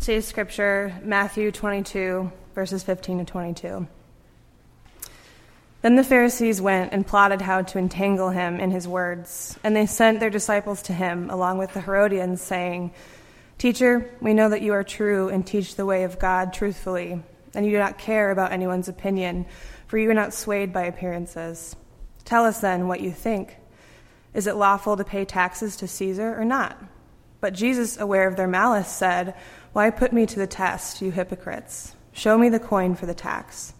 Today's scripture, Matthew 22, verses 15 to 22. Then the Pharisees went and plotted how to entangle him in his words, and they sent their disciples to him along with the Herodians, saying, Teacher, we know that you are true and teach the way of God truthfully, and you do not care about anyone's opinion, for you are not swayed by appearances. Tell us then what you think. Is it lawful to pay taxes to Caesar or not? But Jesus, aware of their malice, said, Why put me to the test, you hypocrites? Show me the coin for the tax.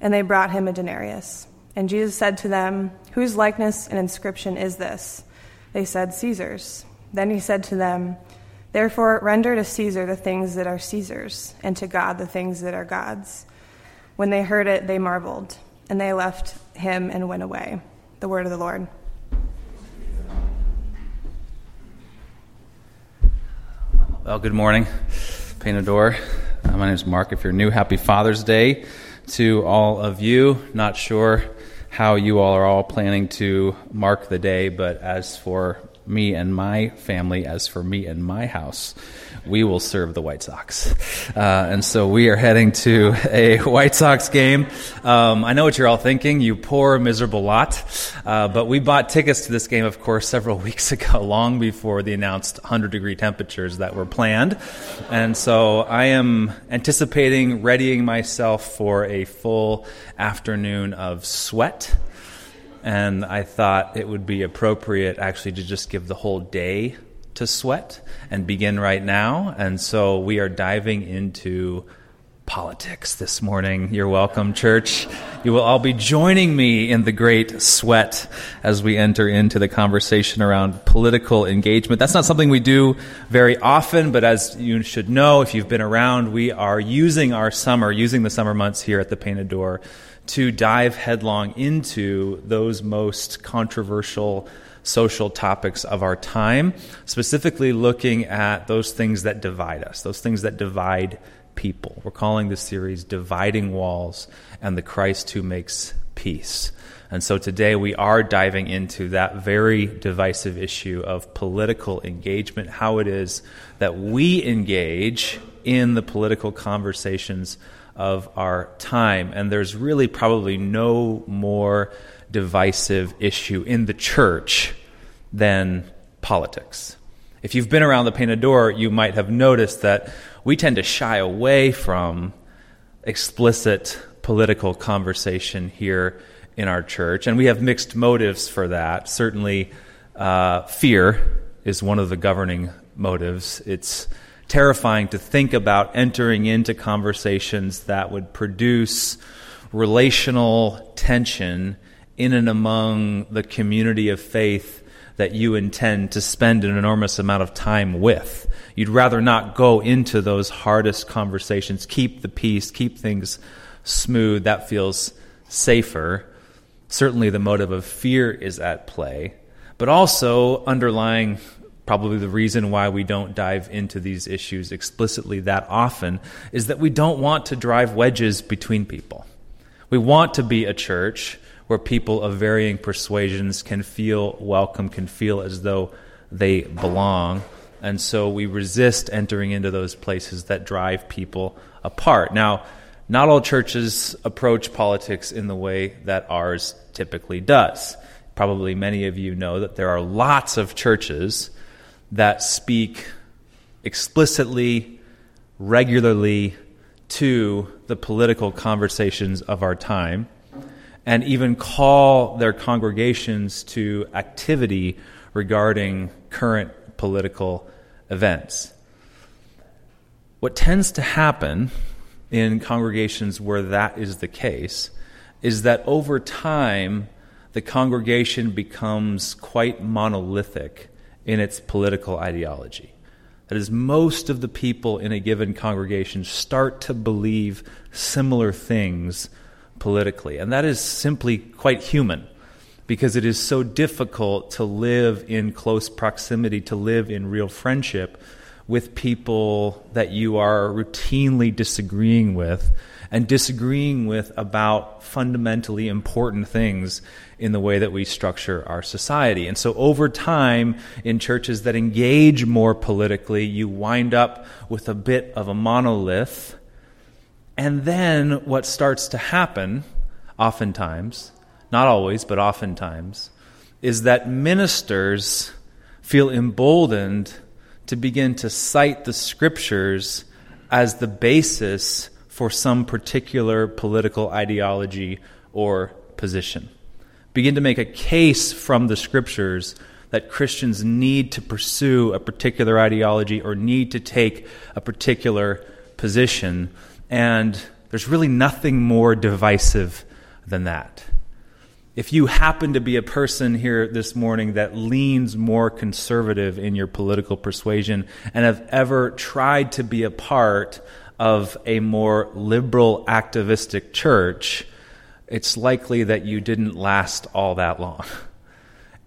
And they brought him a denarius. And Jesus said to them, Whose likeness and inscription is this? They said, Caesar's. Then he said to them, Therefore, render to Caesar the things that are Caesar's, and to God the things that are God's. When they heard it, they marveled, and they left him and went away. The word of the Lord. Well, good morning, Painted Door. Uh, my name is Mark. If you're new, happy Father's Day to all of you. Not sure how you all are all planning to mark the day, but as for me and my family, as for me and my house, we will serve the White Sox. Uh, and so we are heading to a White Sox game. Um, I know what you're all thinking, you poor, miserable lot. Uh, but we bought tickets to this game, of course, several weeks ago, long before the announced 100 degree temperatures that were planned. And so I am anticipating readying myself for a full afternoon of sweat and I thought it would be appropriate actually to just give the whole day to sweat and begin right now. And so we are diving into politics this morning. You're welcome, church. You will all be joining me in the great sweat as we enter into the conversation around political engagement. That's not something we do very often, but as you should know, if you've been around, we are using our summer, using the summer months here at the Painted Door to dive headlong into those most controversial social topics of our time, specifically looking at those things that divide us, those things that divide people. We're calling this series Dividing Walls and the Christ Who Makes Peace. And so today we are diving into that very divisive issue of political engagement, how it is that we engage in the political conversations of our time. And there's really probably no more divisive issue in the church than politics. If you've been around the painted door, you might have noticed that we tend to shy away from explicit political conversation here in our church, and we have mixed motives for that. Certainly, uh, fear is one of the governing motives. It's terrifying to think about entering into conversations that would produce relational tension in and among the community of faith that you intend to spend an enormous amount of time with. You'd rather not go into those hardest conversations, keep the peace, keep things smooth. That feels safer. Certainly, the motive of fear is at play, but also underlying probably the reason why we don't dive into these issues explicitly that often is that we don't want to drive wedges between people. We want to be a church where people of varying persuasions can feel welcome, can feel as though they belong. And so we resist entering into those places that drive people apart. Now, not all churches approach politics in the way that ours typically does. Probably many of you know that there are lots of churches that speak explicitly, regularly to the political conversations of our time and even call their congregations to activity regarding current political events. What tends to happen in congregations where that is the case is that over time the congregation becomes quite monolithic in its political ideology. That is, most of the people in a given congregation start to believe similar things politically. And that is simply quite human because it is so difficult to live in close proximity, to live in real friendship with people that you are routinely disagreeing with and disagreeing with about fundamentally important things in the way that we structure our society. And so over time, in churches that engage more politically, you wind up with a bit of a monolith. And then what starts to happen, oftentimes, not always, but oftentimes, is that ministers feel emboldened to begin to cite the scriptures as the basis for some particular political ideology or position. Begin to make a case from the scriptures that Christians need to pursue a particular ideology or need to take a particular position. And there's really nothing more divisive than that if you happen to be a person here this morning that leans more conservative in your political persuasion and have ever tried to be a part of a more liberal activistic church, it's likely that you didn't last all that long.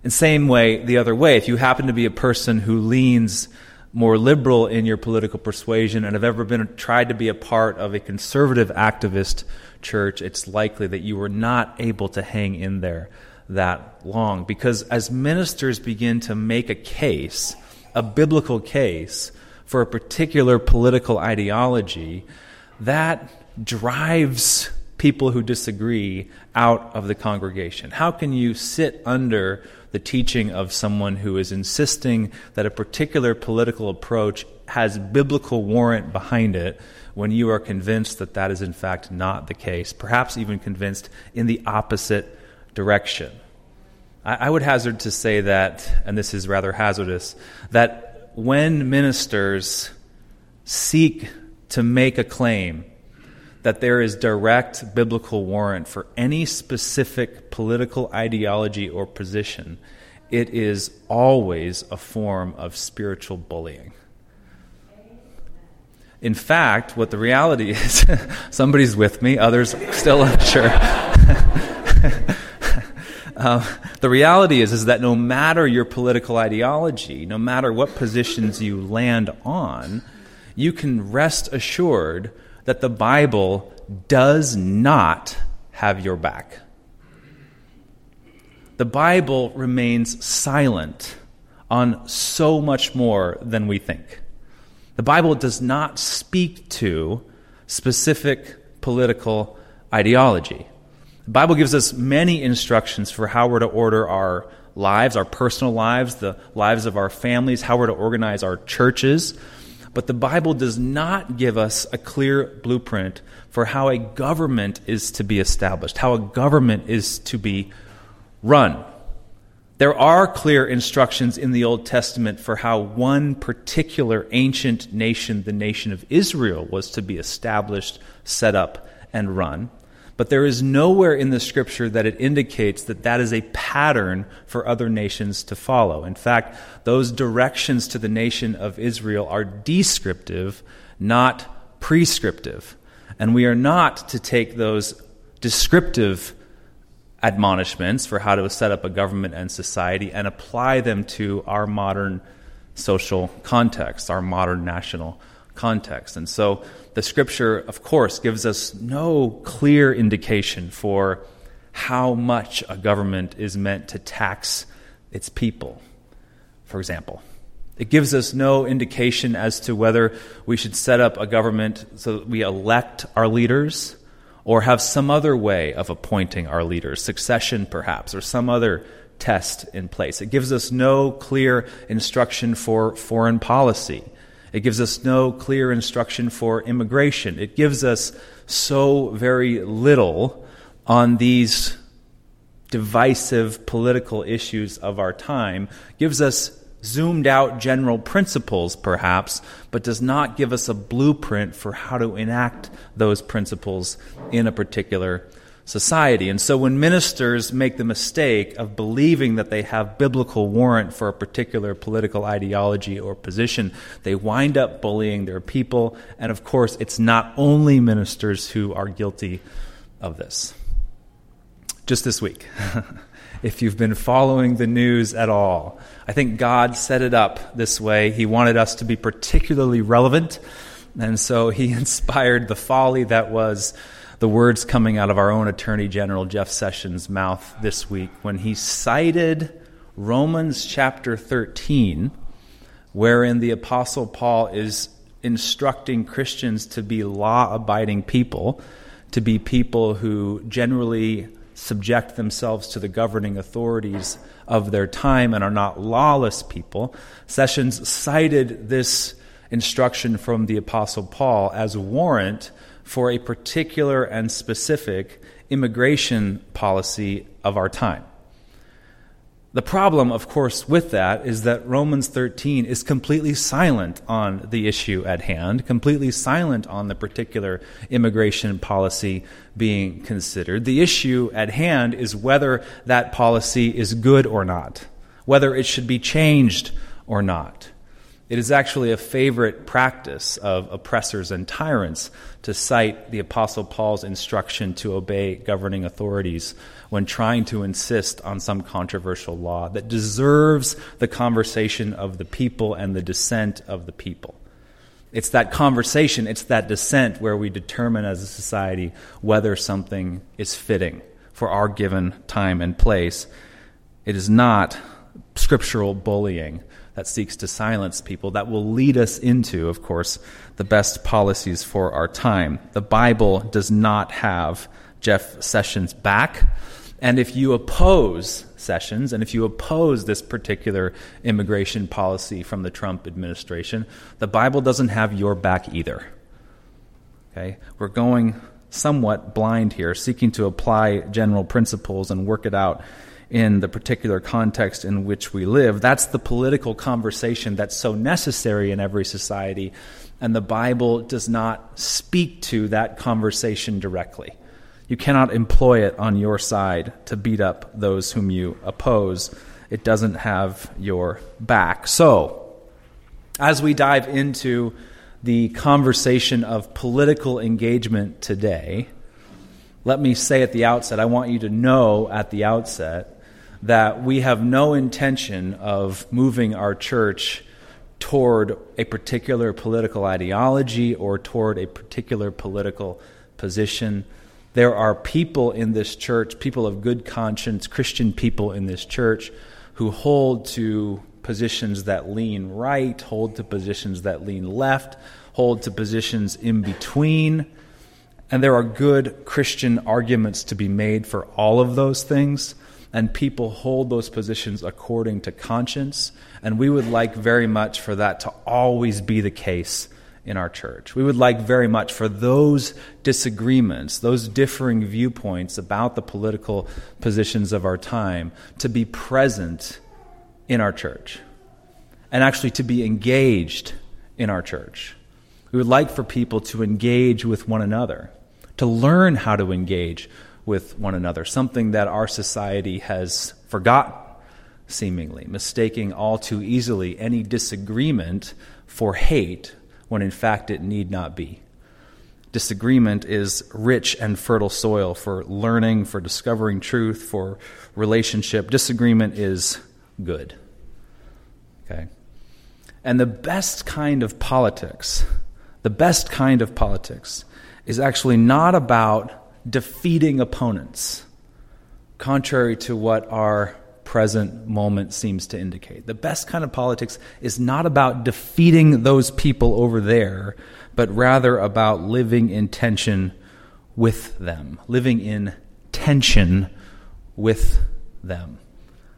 In same way, the other way, if you happen to be a person who leans more liberal in your political persuasion and have ever been tried to be a part of a conservative activist church, it's likely that you were not able to hang in there that long. Because as ministers begin to make a case, a biblical case, for a particular political ideology, that drives people who disagree out of the congregation? How can you sit under the teaching of someone who is insisting that a particular political approach has biblical warrant behind it when you are convinced that that is in fact not the case, perhaps even convinced in the opposite direction. I, I would hazard to say that, and this is rather hazardous, that when ministers seek to make a claim that there is direct biblical warrant for any specific political ideology or position, it is always a form of spiritual bullying. In fact, what the reality is, somebody's with me, others still unsure. uh, the reality is, is that no matter your political ideology, no matter what positions you land on, you can rest assured that the Bible does not have your back. The Bible remains silent on so much more than we think. The Bible does not speak to specific political ideology. The Bible gives us many instructions for how we're to order our lives, our personal lives, the lives of our families, how we're to organize our churches. But the Bible does not give us a clear blueprint for how a government is to be established, how a government is to be run. There are clear instructions in the Old Testament for how one particular ancient nation, the nation of Israel, was to be established, set up, and run. But there is nowhere in the scripture that it indicates that that is a pattern for other nations to follow. In fact, those directions to the nation of Israel are descriptive, not prescriptive. And we are not to take those descriptive admonishments for how to set up a government and society and apply them to our modern social context, our modern national context. And so the scripture, of course, gives us no clear indication for how much a government is meant to tax its people, for example. It gives us no indication as to whether we should set up a government so that we elect our leaders or have some other way of appointing our leaders, succession perhaps, or some other test in place. It gives us no clear instruction for foreign policy. It gives us no clear instruction for immigration. It gives us so very little on these divisive political issues of our time, it gives us zoomed out general principles, perhaps, but does not give us a blueprint for how to enact those principles in a particular society. And so when ministers make the mistake of believing that they have biblical warrant for a particular political ideology or position, they wind up bullying their people. And of course, it's not only ministers who are guilty of this. Just this week. if you've been following the news at all. I think God set it up this way. He wanted us to be particularly relevant, and so He inspired the folly that was the words coming out of our own Attorney General Jeff Sessions' mouth this week when he cited Romans chapter 13, wherein the Apostle Paul is instructing Christians to be law abiding people, to be people who generally subject themselves to the governing authorities of their time and are not lawless people. Sessions cited this instruction from the Apostle Paul as warrant for a particular and specific immigration policy of our time. The problem, of course, with that is that Romans 13 is completely silent on the issue at hand, completely silent on the particular immigration policy being considered. The issue at hand is whether that policy is good or not, whether it should be changed or not. It is actually a favorite practice of oppressors and tyrants to cite the Apostle Paul's instruction to obey governing authorities when trying to insist on some controversial law that deserves the conversation of the people and the dissent of the people. It's that conversation, it's that dissent where we determine as a society whether something is fitting for our given time and place. It is not scriptural bullying that seeks to silence people that will lead us into, of course, the best policies for our time. The Bible does not have Jeff Sessions back. And if you oppose Sessions, and if you oppose this particular immigration policy from the Trump administration, the Bible doesn't have your back either. Okay? We're going somewhat blind here, seeking to apply general principles and work it out in the particular context in which we live. That's the political conversation that's so necessary in every society, and the Bible does not speak to that conversation directly. You cannot employ it on your side to beat up those whom you oppose. It doesn't have your back. So, as we dive into the conversation of political engagement today, let me say at the outset, I want you to know at the outset that we have no intention of moving our church toward a particular political ideology or toward a particular political position. There are people in this church, people of good conscience, Christian people in this church, who hold to positions that lean right, hold to positions that lean left, hold to positions in between. And there are good Christian arguments to be made for all of those things and people hold those positions according to conscience. And we would like very much for that to always be the case in our church. We would like very much for those disagreements, those differing viewpoints about the political positions of our time to be present in our church and actually to be engaged in our church. We would like for people to engage with one another, to learn how to engage with one another, something that our society has forgotten, seemingly, mistaking all too easily any disagreement for hate when in fact it need not be. Disagreement is rich and fertile soil for learning, for discovering truth, for relationship. Disagreement is good. Okay? And the best kind of politics, the best kind of politics, is actually not about defeating opponents, contrary to what our present moment seems to indicate. The best kind of politics is not about defeating those people over there, but rather about living in tension with them, living in tension with them.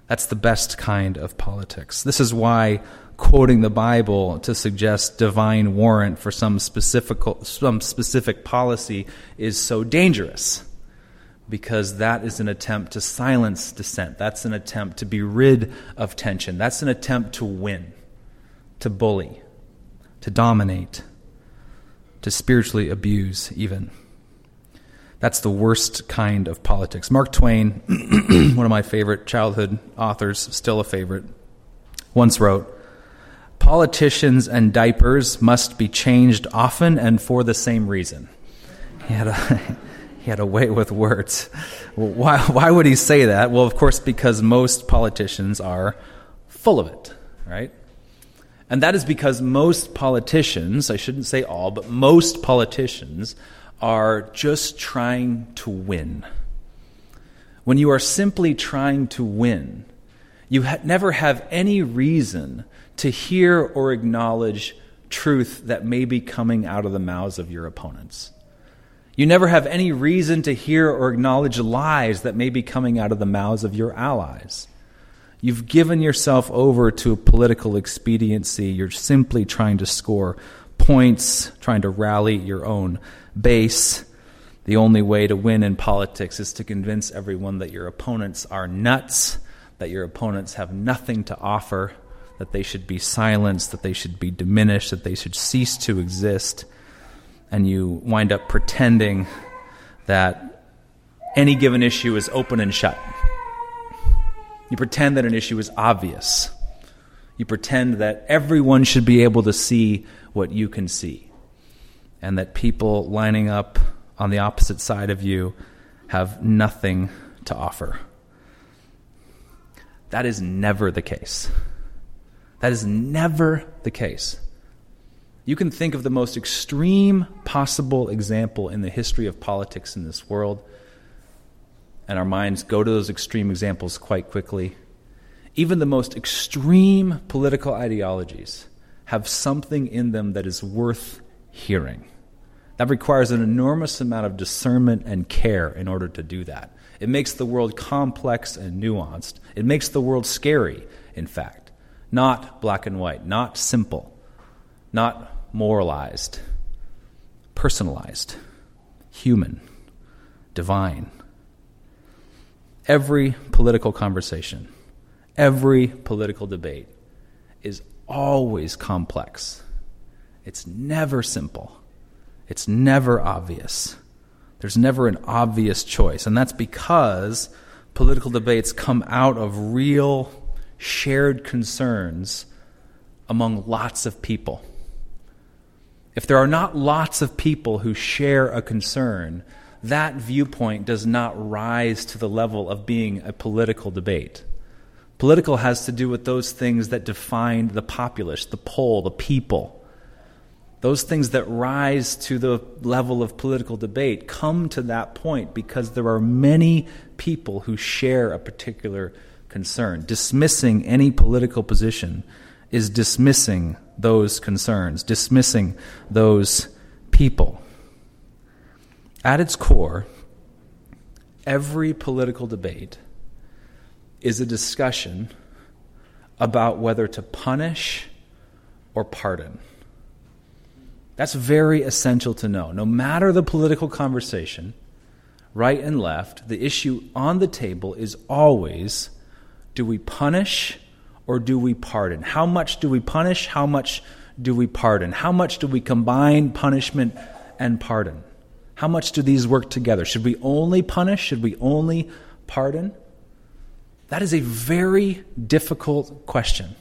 That's the best kind of politics. This is why quoting the Bible to suggest divine warrant for some specific, some specific policy is so dangerous. Because that is an attempt to silence dissent. That's an attempt to be rid of tension. That's an attempt to win, to bully, to dominate, to spiritually abuse, even. That's the worst kind of politics. Mark Twain, one of my favorite childhood authors, still a favorite, once wrote Politicians and diapers must be changed often and for the same reason. He had a, He had a way with words. Why, why would he say that? Well, of course, because most politicians are full of it, right? And that is because most politicians, I shouldn't say all, but most politicians are just trying to win. When you are simply trying to win, you ha- never have any reason to hear or acknowledge truth that may be coming out of the mouths of your opponents. You never have any reason to hear or acknowledge lies that may be coming out of the mouths of your allies. You've given yourself over to political expediency. You're simply trying to score points, trying to rally your own base. The only way to win in politics is to convince everyone that your opponents are nuts, that your opponents have nothing to offer, that they should be silenced, that they should be diminished, that they should cease to exist. And you wind up pretending that any given issue is open and shut. You pretend that an issue is obvious. You pretend that everyone should be able to see what you can see, and that people lining up on the opposite side of you have nothing to offer. That is never the case. That is never the case. You can think of the most extreme possible example in the history of politics in this world, and our minds go to those extreme examples quite quickly. Even the most extreme political ideologies have something in them that is worth hearing. That requires an enormous amount of discernment and care in order to do that. It makes the world complex and nuanced. It makes the world scary, in fact not black and white, not simple, not moralized, personalized, human, divine. Every political conversation, every political debate is always complex. It's never simple. It's never obvious. There's never an obvious choice. And that's because political debates come out of real shared concerns among lots of people. If there are not lots of people who share a concern, that viewpoint does not rise to the level of being a political debate. Political has to do with those things that define the populace, the poll, the people. Those things that rise to the level of political debate come to that point because there are many people who share a particular concern. Dismissing any political position is dismissing those concerns, dismissing those people. At its core, every political debate is a discussion about whether to punish or pardon. That's very essential to know. No matter the political conversation, right and left, the issue on the table is always do we punish or do we pardon? How much do we punish? How much do we pardon? How much do we combine punishment and pardon? How much do these work together? Should we only punish? Should we only pardon? That is a very difficult question.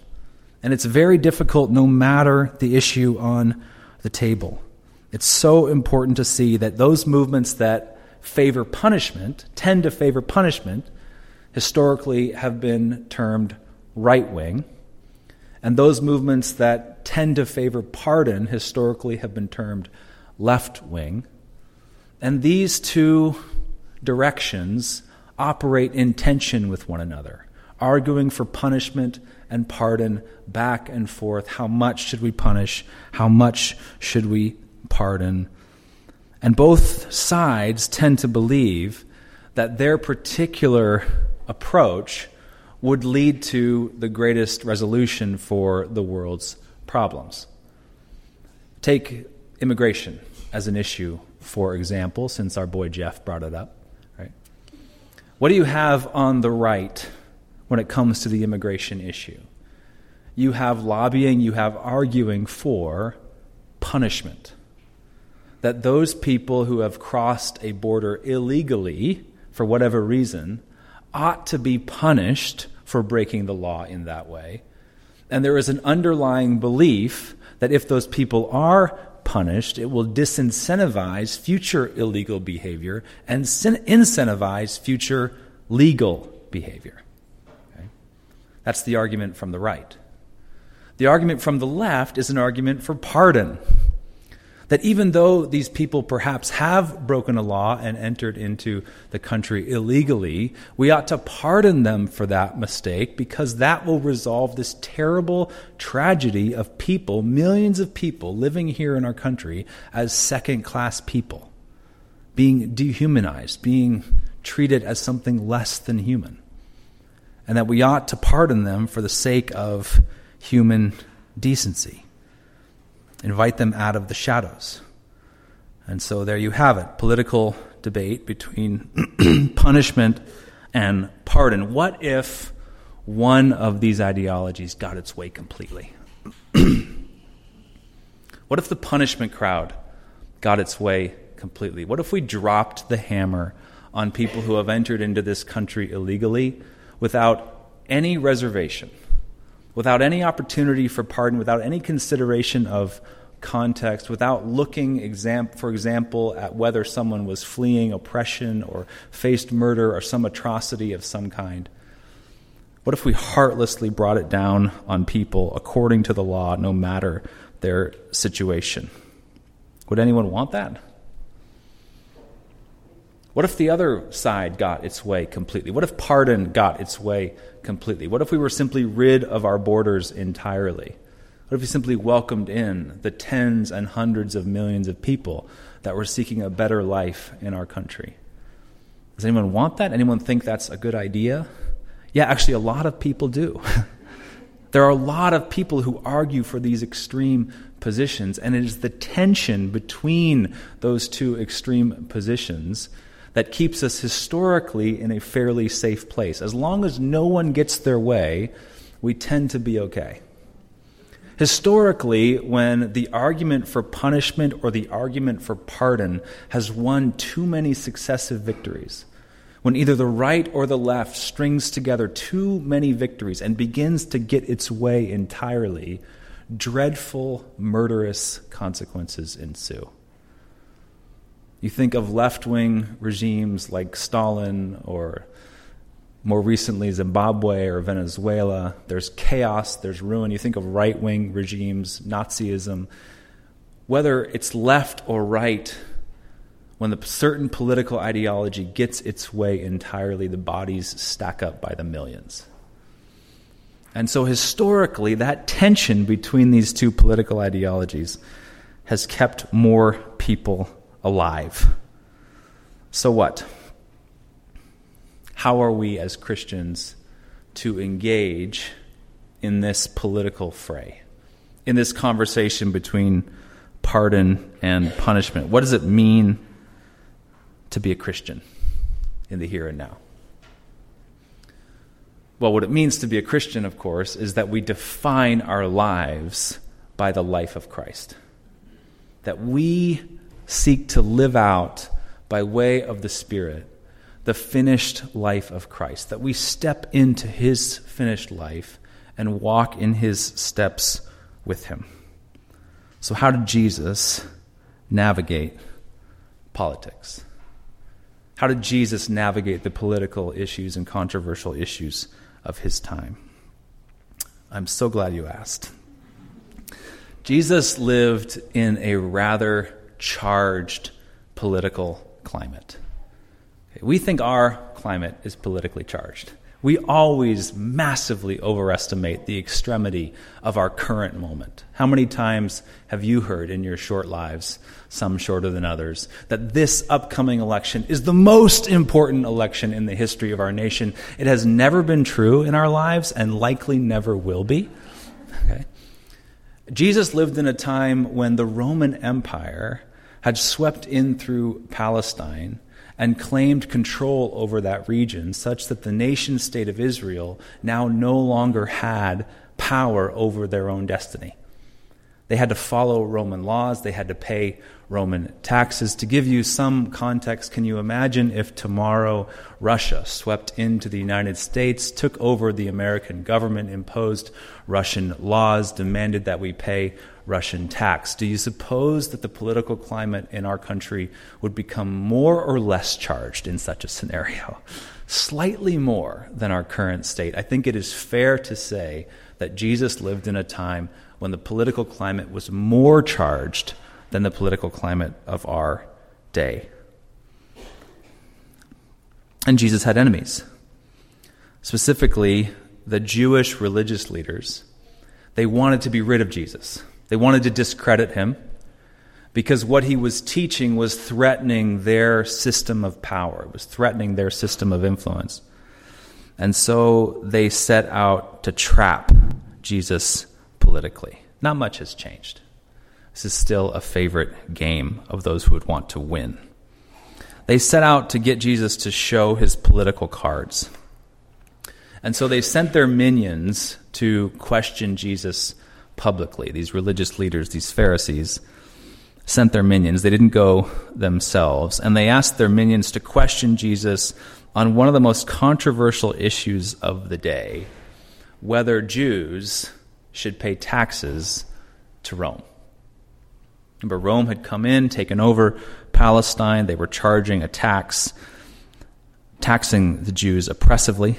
And it's very difficult no matter the issue on the table. It's so important to see that those movements that favor punishment tend to favor punishment historically have been termed right wing, and those movements that tend to favor pardon historically have been termed left wing. And these two directions operate in tension with one another, arguing for punishment and pardon back and forth. How much should we punish? How much should we pardon? And both sides tend to believe that their particular approach would lead to the greatest resolution for the world's problems. Take immigration as an issue, for example, since our boy Jeff brought it up. Right? What do you have on the right when it comes to the immigration issue? You have lobbying, you have arguing for punishment. That those people who have crossed a border illegally, for whatever reason, ought to be punished for breaking the law in that way. And there is an underlying belief that if those people are punished, it will disincentivize future illegal behavior and incentivize future legal behavior. That's the argument from the right. The argument from the left is an argument for pardon that even though these people perhaps have broken a law and entered into the country illegally, we ought to pardon them for that mistake because that will resolve this terrible tragedy of people, millions of people living here in our country as second class people, being dehumanized, being treated as something less than human. And that we ought to pardon them for the sake of human decency invite them out of the shadows. And so there you have it political debate between punishment and pardon. What if one of these ideologies got its way completely? what if the punishment crowd got its way completely? What if we dropped the hammer on people who have entered into this country illegally without any reservation? without any opportunity for pardon, without any consideration of context, without looking, exam- for example, at whether someone was fleeing oppression or faced murder or some atrocity of some kind? What if we heartlessly brought it down on people according to the law, no matter their situation? Would anyone want that? What if the other side got its way completely? What if pardon got its way completely? What if we were simply rid of our borders entirely? What if we simply welcomed in the tens and hundreds of millions of people that were seeking a better life in our country? Does anyone want that? Anyone think that's a good idea? Yeah, actually, a lot of people do. there are a lot of people who argue for these extreme positions, and it is the tension between those two extreme positions that keeps us historically in a fairly safe place. As long as no one gets their way, we tend to be okay. Historically, when the argument for punishment or the argument for pardon has won too many successive victories, when either the right or the left strings together too many victories and begins to get its way entirely, dreadful, murderous consequences ensue. You think of left wing regimes like Stalin or more recently Zimbabwe or Venezuela. There's chaos, there's ruin. You think of right wing regimes, Nazism. Whether it's left or right, when the certain political ideology gets its way entirely, the bodies stack up by the millions. And so, historically, that tension between these two political ideologies has kept more people alive. So what? How are we as Christians to engage in this political fray, in this conversation between pardon and punishment? What does it mean to be a Christian in the here and now? Well, what it means to be a Christian, of course, is that we define our lives by the life of Christ. That we seek to live out by way of the Spirit the finished life of Christ, that we step into his finished life and walk in his steps with him. So, how did Jesus navigate politics? How did Jesus navigate the political issues and controversial issues of his time? I'm so glad you asked. Jesus lived in a rather charged political climate. We think our climate is politically charged. We always massively overestimate the extremity of our current moment. How many times have you heard in your short lives, some shorter than others, that this upcoming election is the most important election in the history of our nation? It has never been true in our lives and likely never will be. Jesus lived in a time when the Roman Empire had swept in through Palestine and claimed control over that region, such that the nation state of Israel now no longer had power over their own destiny. They had to follow Roman laws, they had to pay Roman taxes. To give you some context, can you imagine if tomorrow Russia swept into the United States, took over the American government, imposed Russian laws, demanded that we pay Russian tax. Do you suppose that the political climate in our country would become more or less charged in such a scenario? Slightly more than our current state. I think it is fair to say that Jesus lived in a time when the political climate was more charged than the political climate of our day. And Jesus had enemies. Specifically, the Jewish religious leaders. They wanted to be rid of Jesus. They wanted to discredit him because what he was teaching was threatening their system of power, it was threatening their system of influence. And so they set out to trap Jesus politically. Not much has changed. This is still a favorite game of those who would want to win. They set out to get Jesus to show his political cards. And so they sent their minions to question Jesus publicly. These religious leaders, these Pharisees, sent their minions. They didn't go themselves. And they asked their minions to question Jesus on one of the most controversial issues of the day whether Jews should pay taxes to Rome. Remember, Rome had come in, taken over Palestine. They were charging a tax, taxing the Jews oppressively.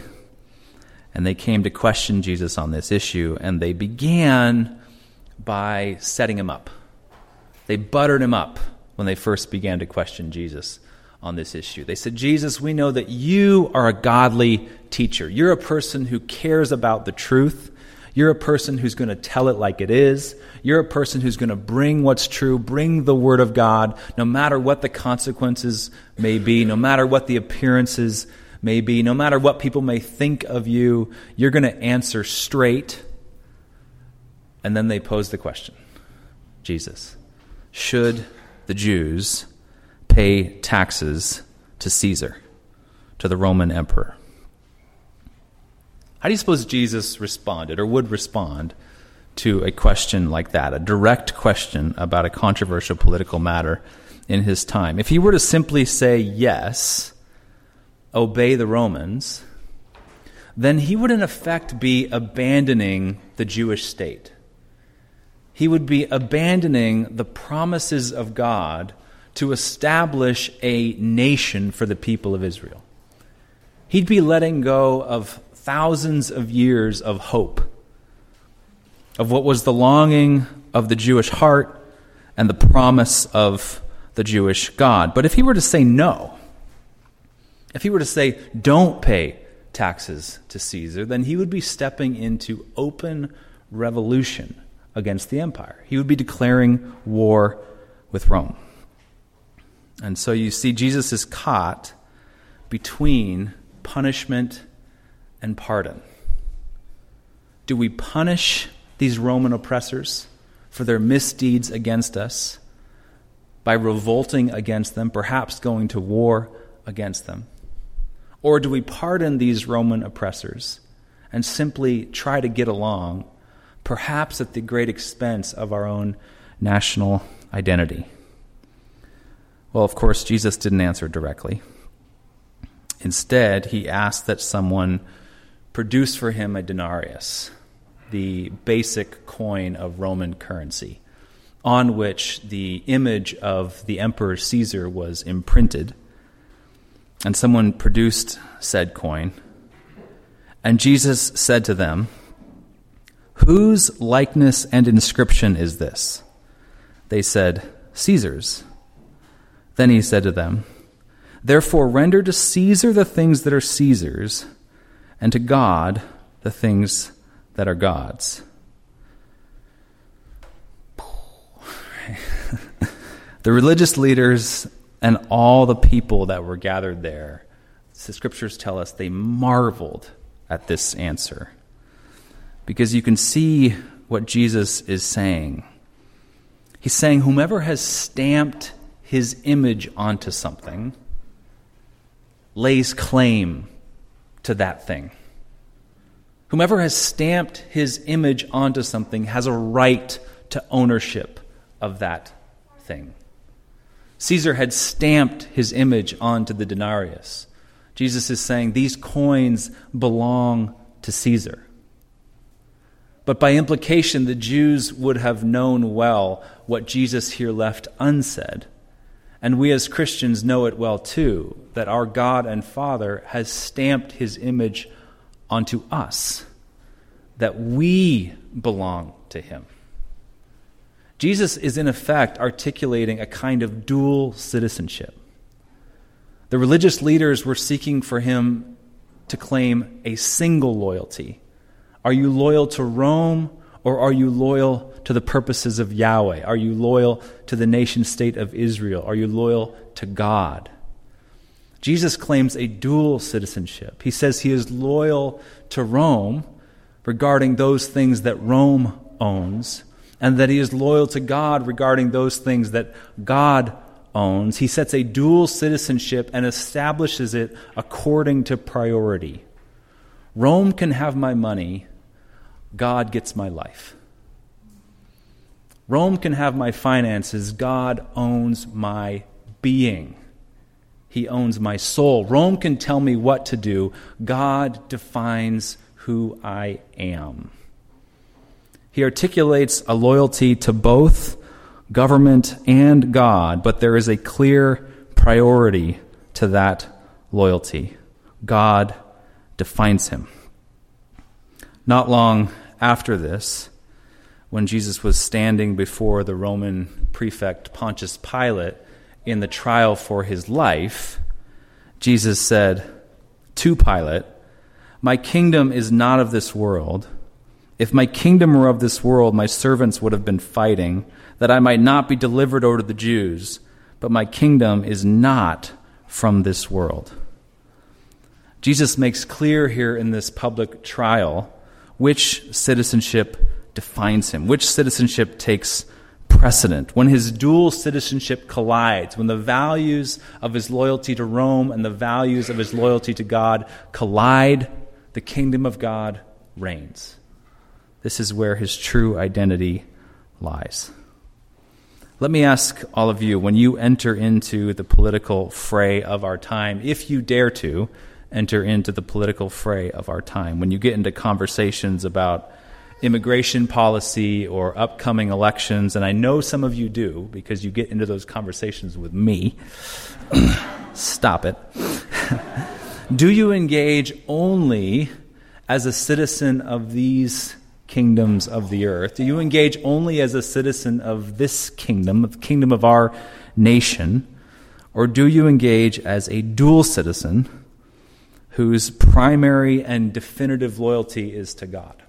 And they came to question Jesus on this issue, and they began by setting him up. They buttered him up when they first began to question Jesus on this issue. They said, Jesus, we know that you are a godly teacher. You're a person who cares about the truth. You're a person who's going to tell it like it is. You're a person who's going to bring what's true, bring the Word of God, no matter what the consequences may be, no matter what the appearances may be, no matter what people may think of you. You're going to answer straight. And then they pose the question Jesus, should the Jews pay taxes to Caesar, to the Roman emperor. How do you suppose Jesus responded or would respond to a question like that, a direct question about a controversial political matter in his time? If he were to simply say yes, obey the Romans, then he would in effect be abandoning the Jewish state. He would be abandoning the promises of God to establish a nation for the people of Israel. He'd be letting go of thousands of years of hope, of what was the longing of the Jewish heart and the promise of the Jewish God. But if he were to say no, if he were to say, don't pay taxes to Caesar, then he would be stepping into open revolution against the empire. He would be declaring war with Rome. And so you see, Jesus is caught between punishment and pardon. Do we punish these Roman oppressors for their misdeeds against us by revolting against them, perhaps going to war against them? Or do we pardon these Roman oppressors and simply try to get along, perhaps at the great expense of our own national identity? Well, of course, Jesus didn't answer directly. Instead, he asked that someone produce for him a denarius, the basic coin of Roman currency, on which the image of the Emperor Caesar was imprinted. And someone produced said coin. And Jesus said to them, Whose likeness and inscription is this? They said, Caesar's. Then he said to them, Therefore render to Caesar the things that are Caesar's, and to God the things that are God's. the religious leaders and all the people that were gathered there, the scriptures tell us they marveled at this answer. Because you can see what Jesus is saying. He's saying, Whomever has stamped his image onto something lays claim to that thing. Whomever has stamped his image onto something has a right to ownership of that thing. Caesar had stamped his image onto the denarius. Jesus is saying these coins belong to Caesar. But by implication, the Jews would have known well what Jesus here left unsaid. And we as Christians know it well too that our God and Father has stamped his image onto us, that we belong to him. Jesus is in effect articulating a kind of dual citizenship. The religious leaders were seeking for him to claim a single loyalty are you loyal to Rome or are you loyal to the purposes of Yahweh? Are you loyal to the nation state of Israel? Are you loyal to God? Jesus claims a dual citizenship. He says he is loyal to Rome regarding those things that Rome owns, and that he is loyal to God regarding those things that God owns. He sets a dual citizenship and establishes it according to priority. Rome can have my money, God gets my life. Rome can have my finances. God owns my being. He owns my soul. Rome can tell me what to do. God defines who I am. He articulates a loyalty to both government and God, but there is a clear priority to that loyalty. God defines him. Not long after this, when Jesus was standing before the Roman prefect Pontius Pilate in the trial for his life, Jesus said to Pilate, My kingdom is not of this world. If my kingdom were of this world, my servants would have been fighting, that I might not be delivered over to the Jews. But my kingdom is not from this world. Jesus makes clear here in this public trial which citizenship defines him, which citizenship takes precedent. When his dual citizenship collides, when the values of his loyalty to Rome and the values of his loyalty to God collide, the kingdom of God reigns. This is where his true identity lies. Let me ask all of you when you enter into the political fray of our time, if you dare to, enter into the political fray of our time. When you get into conversations about immigration policy or upcoming elections, and I know some of you do because you get into those conversations with me. Stop it. do you engage only as a citizen of these kingdoms of the earth? Do you engage only as a citizen of this kingdom, the kingdom of our nation? Or do you engage as a dual citizen? whose primary and definitive loyalty is to God.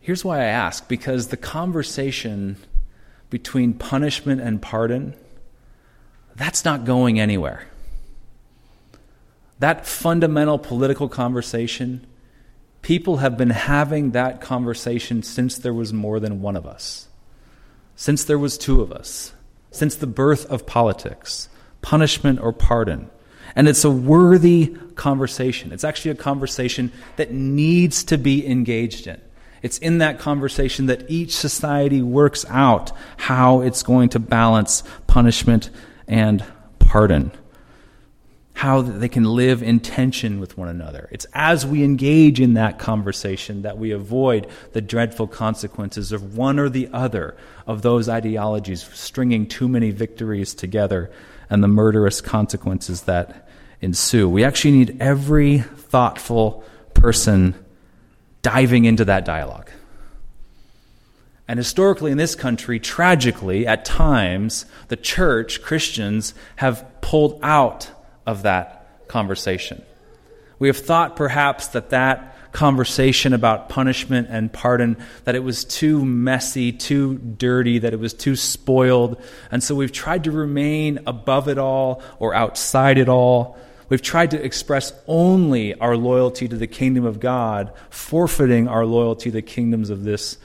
Here's why I ask because the conversation between punishment and pardon that's not going anywhere. That fundamental political conversation, people have been having that conversation since there was more than one of us, since there was two of us, since the birth of politics, punishment or pardon. And it's a worthy conversation. It's actually a conversation that needs to be engaged in. It's in that conversation that each society works out how it's going to balance punishment and pardon, how they can live in tension with one another. It's as we engage in that conversation that we avoid the dreadful consequences of one or the other of those ideologies stringing too many victories together and the murderous consequences that ensue. We actually need every thoughtful person diving into that dialogue. And historically, in this country, tragically, at times, the church, Christians, have pulled out of that conversation. We have thought perhaps that that conversation about punishment and pardon that it was too messy, too dirty, that it was too spoiled. And so we've tried to remain above it all or outside it all. We've tried to express only our loyalty to the kingdom of God, forfeiting our loyalty to the kingdoms of this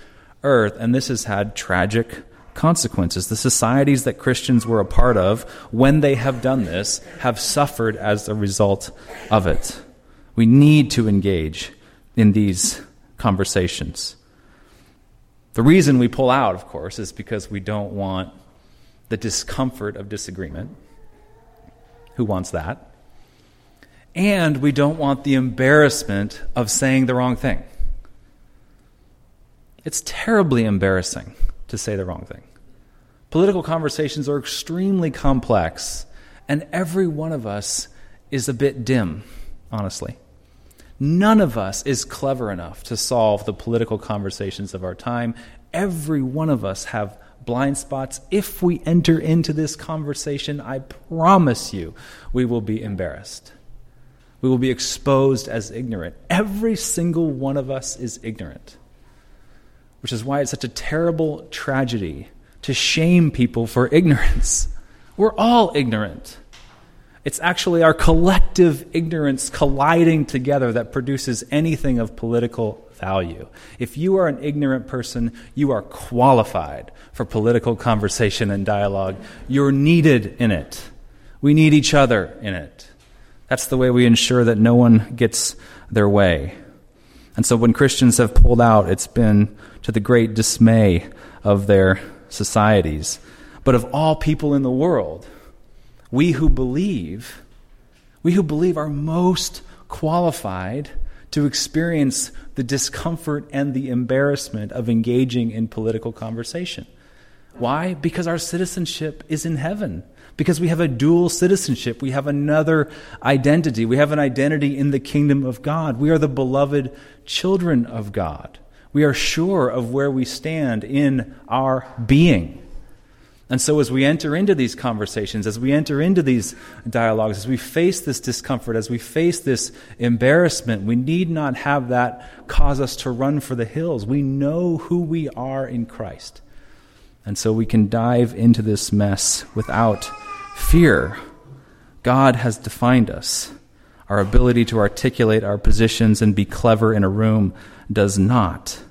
earth. And this has had tragic consequences. The societies that Christians were a part of, when they have done this, have suffered as a result of it. We need to engage in these conversations. The reason we pull out, of course, is because we don't want the discomfort of disagreement. Who wants that? And we don't want the embarrassment of saying the wrong thing. It's terribly embarrassing to say the wrong thing. Political conversations are extremely complex, and every one of us is a bit dim, honestly. None of us is clever enough to solve the political conversations of our time. Every one of us have blind spots. If we enter into this conversation, I promise you, we will be embarrassed. We will be exposed as ignorant. Every single one of us is ignorant which is why it's such a terrible tragedy to shame people for ignorance. We're all ignorant. It's actually our collective ignorance colliding together that produces anything of political value. If you are an ignorant person, you are qualified for political conversation and dialogue. You're needed in it. We need each other in it. That's the way we ensure that no one gets their way. And so when Christians have pulled out, it's been to the great dismay of their societies. But of all people in the world, we who believe, we who believe are most qualified to experience the discomfort and the embarrassment of engaging in political conversation. Why? Because our citizenship is in heaven. Because we have a dual citizenship. We have another identity. We have an identity in the kingdom of God. We are the beloved children of God. We are sure of where we stand in our being. And so, as we enter into these conversations, as we enter into these dialogues, as we face this discomfort, as we face this embarrassment, we need not have that cause us to run for the hills. We know who we are in Christ. And so we can dive into this mess without fear. God has defined us. Our ability to articulate our positions and be clever in a room does not.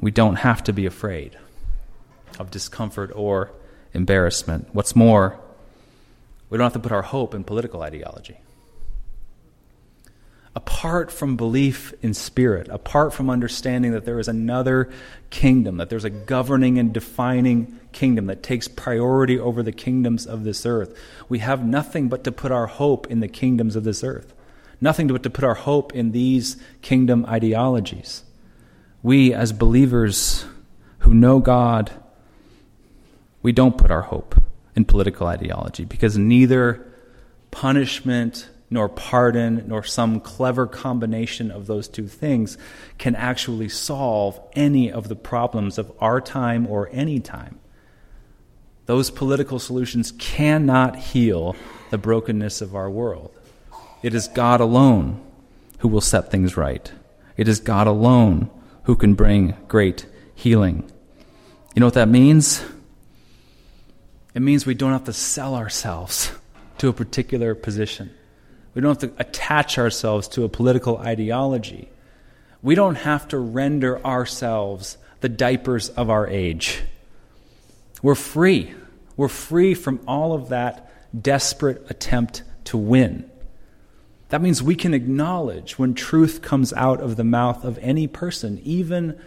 We don't have to be afraid of discomfort or embarrassment. What's more, we don't have to put our hope in political ideology. Apart from belief in spirit, apart from understanding that there is another kingdom, that there's a governing and defining kingdom that takes priority over the kingdoms of this earth, we have nothing but to put our hope in the kingdoms of this earth. Nothing but to put our hope in these kingdom ideologies we as believers who know God, we don't put our hope in political ideology because neither punishment nor pardon nor some clever combination of those two things can actually solve any of the problems of our time or any time. Those political solutions cannot heal the brokenness of our world. It is God alone who will set things right. It is God alone who can bring great healing. You know what that means? It means we don't have to sell ourselves to a particular position. We don't have to attach ourselves to a political ideology. We don't have to render ourselves the diapers of our age. We're free. We're free from all of that desperate attempt to win. That means we can acknowledge when truth comes out of the mouth of any person, even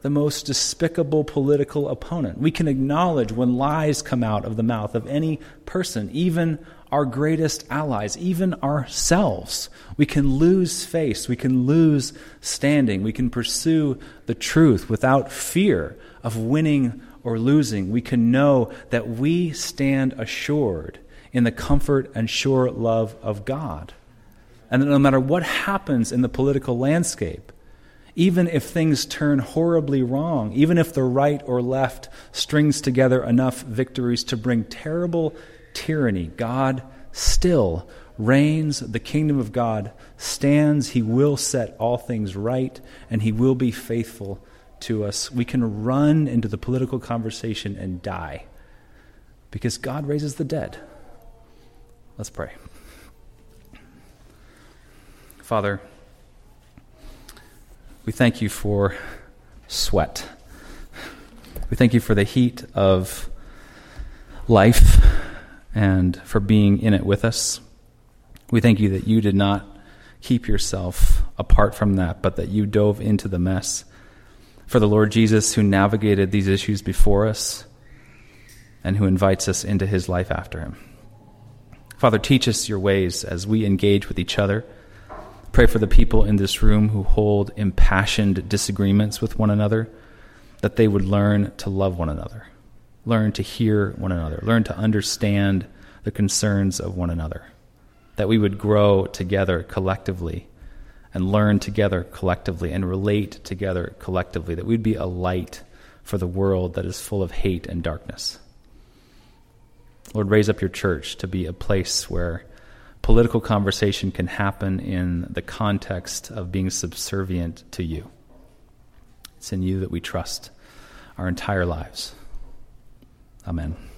the most despicable political opponent. We can acknowledge when lies come out of the mouth of any person, even our greatest allies, even ourselves. We can lose face, we can lose standing, we can pursue the truth without fear of winning or losing. We can know that we stand assured in the comfort and sure love of God. And that no matter what happens in the political landscape, even if things turn horribly wrong, even if the right or left strings together enough victories to bring terrible tyranny, God still reigns. The kingdom of God stands. He will set all things right, and He will be faithful to us. We can run into the political conversation and die because God raises the dead. Let's pray. Father, we thank you for sweat. We thank you for the heat of life and for being in it with us. We thank you that you did not keep yourself apart from that, but that you dove into the mess. For the Lord Jesus, who navigated these issues before us and who invites us into his life after him. Father, teach us your ways as we engage with each other Pray for the people in this room who hold impassioned disagreements with one another. that they would learn to love one another, learn to hear one another, learn to understand the concerns of one another, that we would grow together collectively and learn together collectively and relate together collectively, that we'd be a light for the world that is full of hate and darkness. Lord, raise up your church to be a place where political conversation can happen in the context of being subservient to you. It's in you that we trust our entire lives. Amen.